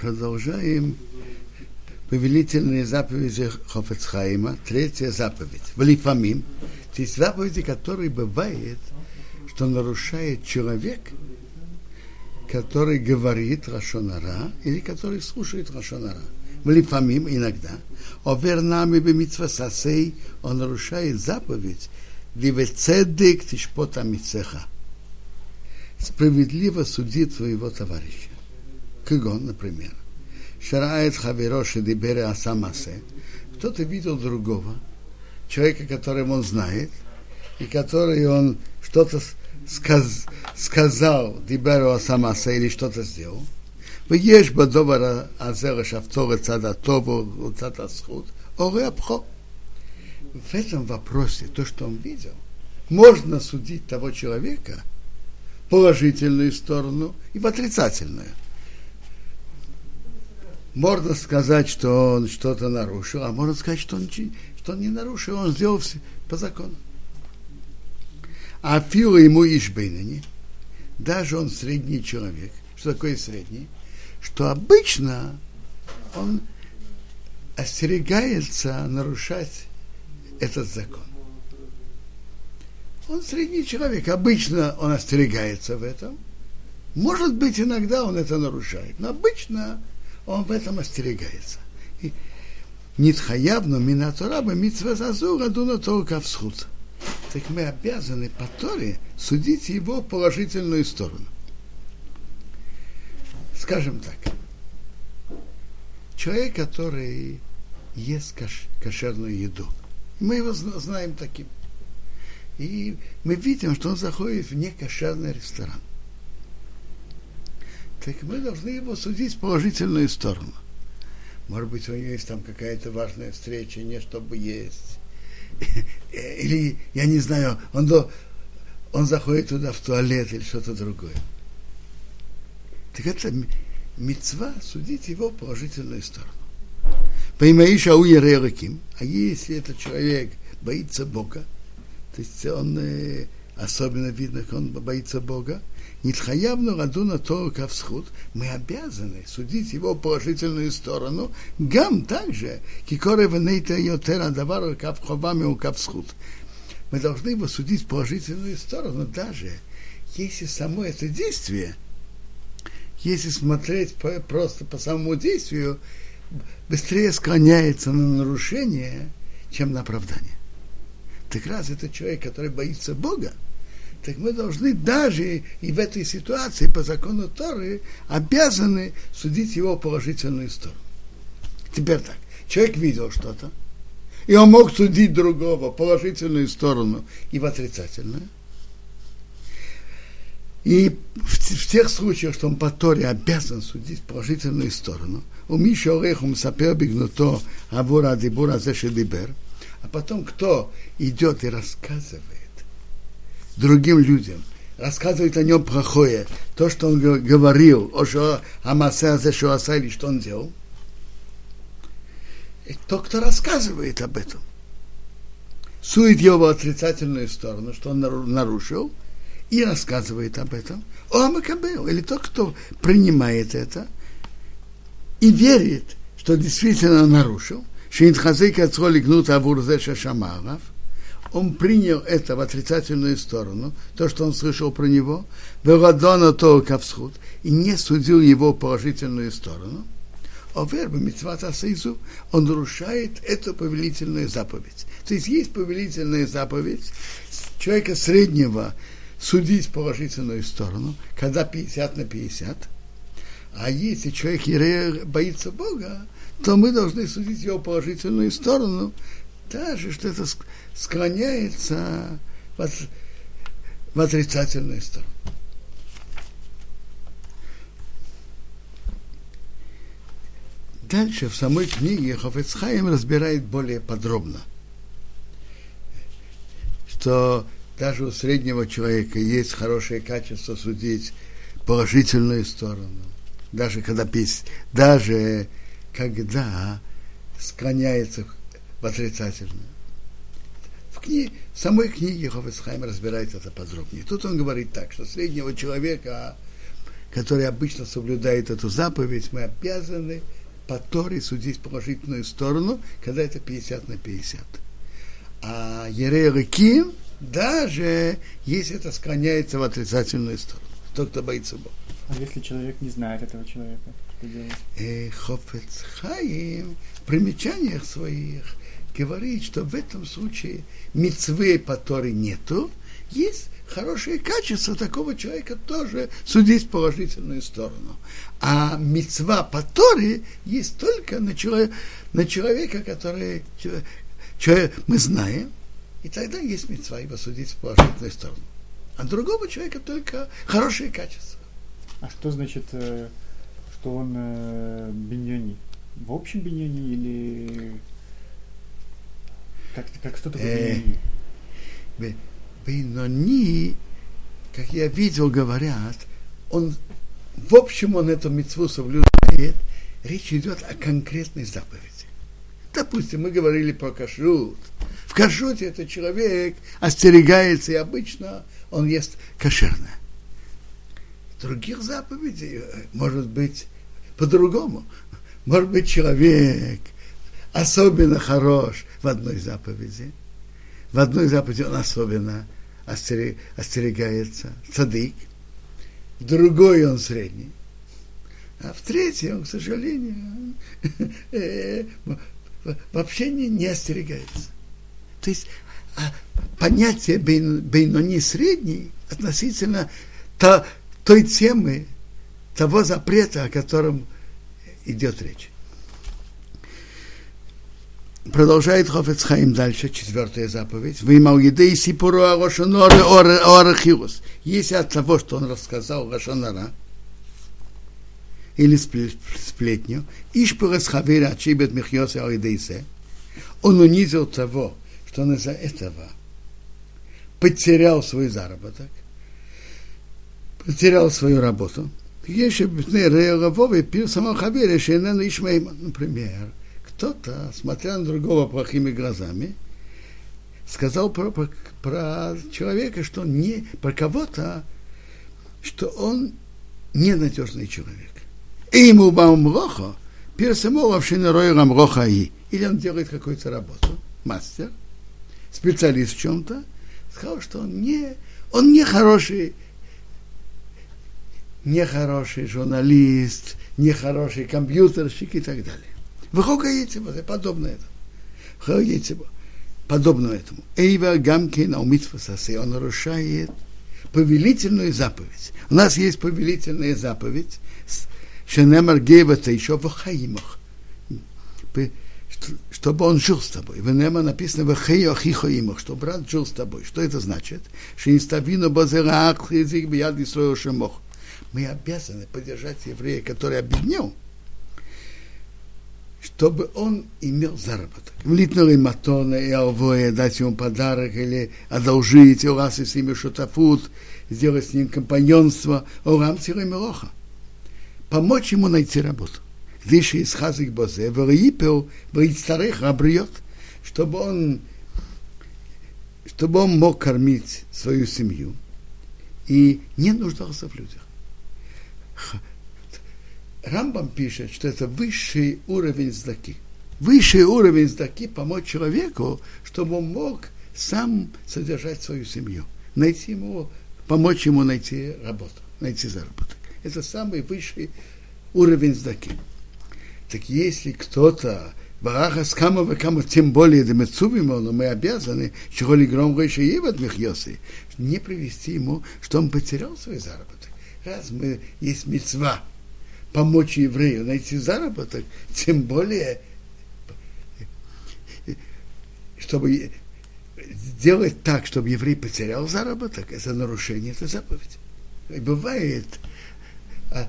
Продолжаем повелительные заповеди Хофецхайма, третья заповедь. Валифамим, то есть заповеди, которые бывает, что нарушает человек, который говорит Рашонара или который слушает Рашонара. Валифамим иногда. Овер нами бемитвасасей, он нарушает заповедь, Ливецедек тишпота мицеха. Справедливо судит своего товарища. Кыгон, например. Шарает Хавероши Дибере Асамасе. Кто-то видел другого, человека, которого он знает, и который он что-то сказ, сказал Диберу Асамасе или что-то сделал. ויש בדובר הזה לשפטו לצד הטוב ולצד הזכות, אורי הבכור. В этом вопросе, то, что он видел, можно судить того человека положительную сторону и в отрицательную можно сказать, что он что-то нарушил, а можно сказать, что он, что он не нарушил, он сделал все по закону. А Фила ему Ишбейнани, даже он средний человек. Что такое средний? Что обычно он остерегается нарушать этот закон. Он средний человек, обычно он остерегается в этом. Может быть, иногда он это нарушает, но обычно он в этом остерегается. И Нитхаявну минатораба митцва зазура дуна только всхуд. Так мы обязаны по Торе судить его положительную сторону. Скажем так, человек, который ест каш, кошерную еду, мы его знаем таким. И мы видим, что он заходит в некошерный ресторан так мы должны его судить в положительную сторону. Может быть, у него есть там какая-то важная встреча, не чтобы есть. Или, я не знаю, он, до, он заходит туда в туалет или что-то другое. Так это мецва судить его в положительную сторону. Поймаиша у Ерелаким, а если этот человек боится Бога, то есть он э, особенно видно, как он боится Бога, Нитхаявну Радуна Тору Кавсхуд, мы обязаны судить его положительную сторону, гам также, кикоре венейта йотера давару кавховами у Кавсхуд. Мы должны его судить положительную сторону, даже если само это действие, если смотреть по, просто по самому действию, быстрее склоняется на нарушение, чем на оправдание. Так раз это человек, который боится Бога, так мы должны даже и в этой ситуации по закону Торы обязаны судить его положительную сторону. Теперь так, человек видел что-то, и он мог судить другого положительную сторону и в отрицательную. И в, в тех случаях, что он по Торе обязан судить положительную сторону, у Миша Орехум сапер бигнуто авура дибура зешедибер, а потом кто идет и рассказывает другим людям, рассказывает о нем плохое, то, что он говорил, о что Амасе что или что он делал, и тот, кто рассказывает об этом, сует его отрицательную сторону, что он нарушил, и рассказывает об этом, о Амакабел, или тот, кто принимает это и верит, что действительно нарушил, что Интхазейка Ацроли гнут Авурзе Шамаров, он принял это в отрицательную сторону, то, что он слышал про него, Веладона то кавсхуд, и не судил его положительную сторону, а верба митцвата сейзу, он нарушает эту повелительную заповедь. То есть есть повелительная заповедь человека среднего судить положительную сторону, когда 50 на 50, а если человек боится Бога, то мы должны судить его положительную сторону, даже что это склоняется в, от, в отрицательную сторону. Дальше в самой книге Хофецхайм разбирает более подробно, что даже у среднего человека есть хорошее качество судить положительную сторону, даже когда даже когда склоняется в отрицательную в, кни... в самой книге Хофесхайм разбирает это подробнее. Тут он говорит так, что среднего человека который обычно соблюдает эту заповедь, мы обязаны по Торе судить положительную сторону, когда это 50 на 50. А Ерея даже если это склоняется в отрицательную сторону. Тот, кто боится Бога. А если человек не знает этого человека, что делать? Э, Хофец Хаим в примечаниях своих говорит, что в этом случае мецвы по Торе нету, есть хорошие качества такого человека тоже судить в положительную сторону. А мецва по Торе есть только на, человек, на человека, который человек, мы знаем, и тогда есть мецва его судить в положительную сторону. А другого человека только хорошие качества. А что значит, э, что он э, биньони? В общем биньони или как, как что такое биньони? Бейнони, как я видел, говорят, он, в общем, он эту мецву соблюдает, речь идет о конкретной заповеди. Допустим, мы говорили про кашрут. В кашруте этот человек остерегается, и обычно он ест кошерное. Других заповедей э, может быть по-другому. Может быть, человек особенно хорош в одной заповеди. В одной заповеди он особенно остерег, остерегается, цадык. В другой он средний. А в третьей он, к сожалению, э, вообще не, не остерегается. То есть а понятие бейнони средний относительно то, той темы, того запрета, о котором идет речь. Продолжает Хофец Хаим дальше, четвертая заповедь. Вы имал еды и сипуру Арошоноры Орахиус. Если от того, что он рассказал Рашонара, или сплетню, Ишпурас Хавира Чибет Михьоса Ойдейсе, он унизил того, что он из-за этого потерял свой заработок, потерял свою работу. Если бы пил самого Хавира, например, кто-то, смотря на другого плохими глазами, сказал про, про, про человека, что не, про кого-то, что он ненадежный человек. И ему баумроха, персамовавший роем роха и. Или он делает какую-то работу, мастер, специалист в чем-то, сказал, что он не, он не хороший, не хороший журналист, не хороший компьютерщик и так далее. Выхока Ецеба, это подобно этому. Выхока Ецеба, подобно этому. Эйва Гамкин Аумитфасасе, он нарушает повелительную заповедь. У нас есть повелительная заповедь, Шенемар Гейвата еще в Хаимах, чтобы он жил с тобой. В Нема написано в Хейохихоимах, что брат жил с тобой. Что это значит? Шинставину базераах язык бияд строил шемох. Мы обязаны поддержать еврея, который объединил, чтобы он имел заработок. Влитнули матона и алвоя, дать ему подарок или одолжить, у вас с ними шутафут, сделать с ним компаньонство, урам мелоха. Помочь ему найти работу. Лишь из хазик бозе, вариипел, ваицтарех обрет, чтобы он чтобы он мог кормить свою семью и не нуждался в людях. Рамбам пишет, что это высший уровень сдаки. Высший уровень сдаки помочь человеку, чтобы он мог сам содержать свою семью. Найти ему, помочь ему найти работу, найти заработок. Это самый высший уровень сдаки. Так если кто-то Бараха с кама кама, тем более демецувимо, но мы обязаны, чего ли громко еще и в Михьосы, не привести ему, что он потерял свой заработок. Раз мы есть мецва, помочь еврею найти заработок, тем более, чтобы сделать так, чтобы еврей потерял заработок, это нарушение этой заповеди. И бывает, а,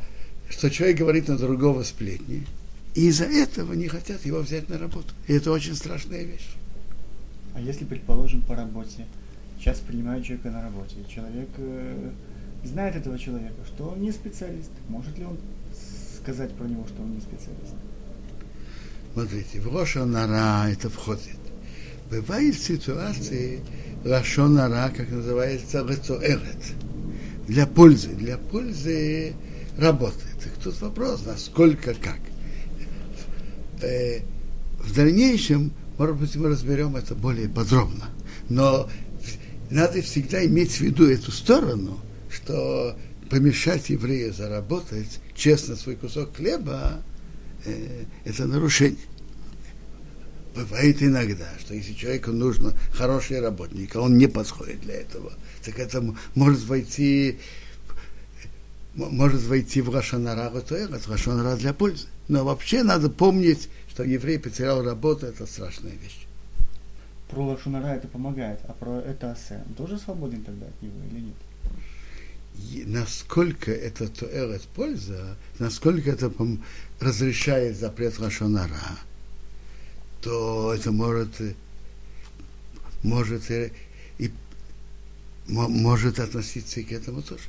что человек говорит на другого сплетни, и из-за этого не хотят его взять на работу. И это очень страшная вещь. А если, предположим, по работе, сейчас принимают человека на работе, человек э, знает этого человека, что он не специалист, может ли он сказать про него, что он не специалист? Смотрите, в Рошанара это входит. Бывают ситуации Рошанара, как называется, Рецоэрет. Для пользы. Для пользы работает. Так тут вопрос, насколько как. Э, в дальнейшем, может быть, мы разберем это более подробно. Но надо всегда иметь в виду эту сторону, что помешать еврею заработать честно свой кусок хлеба, э, это нарушение. Бывает иногда, что если человеку нужно хороший работник, а он не подходит для этого, так это может войти может войти в Рашанара, то это Рашанара для пользы. Но вообще надо помнить, что еврей потерял работу, это страшная вещь. Про Лашунара это помогает, а про это Асе он тоже свободен тогда от него или нет? Насколько это туэлет польза, насколько это разрешает запрет Лашонара, то это может, может и может относиться и к этому тоже.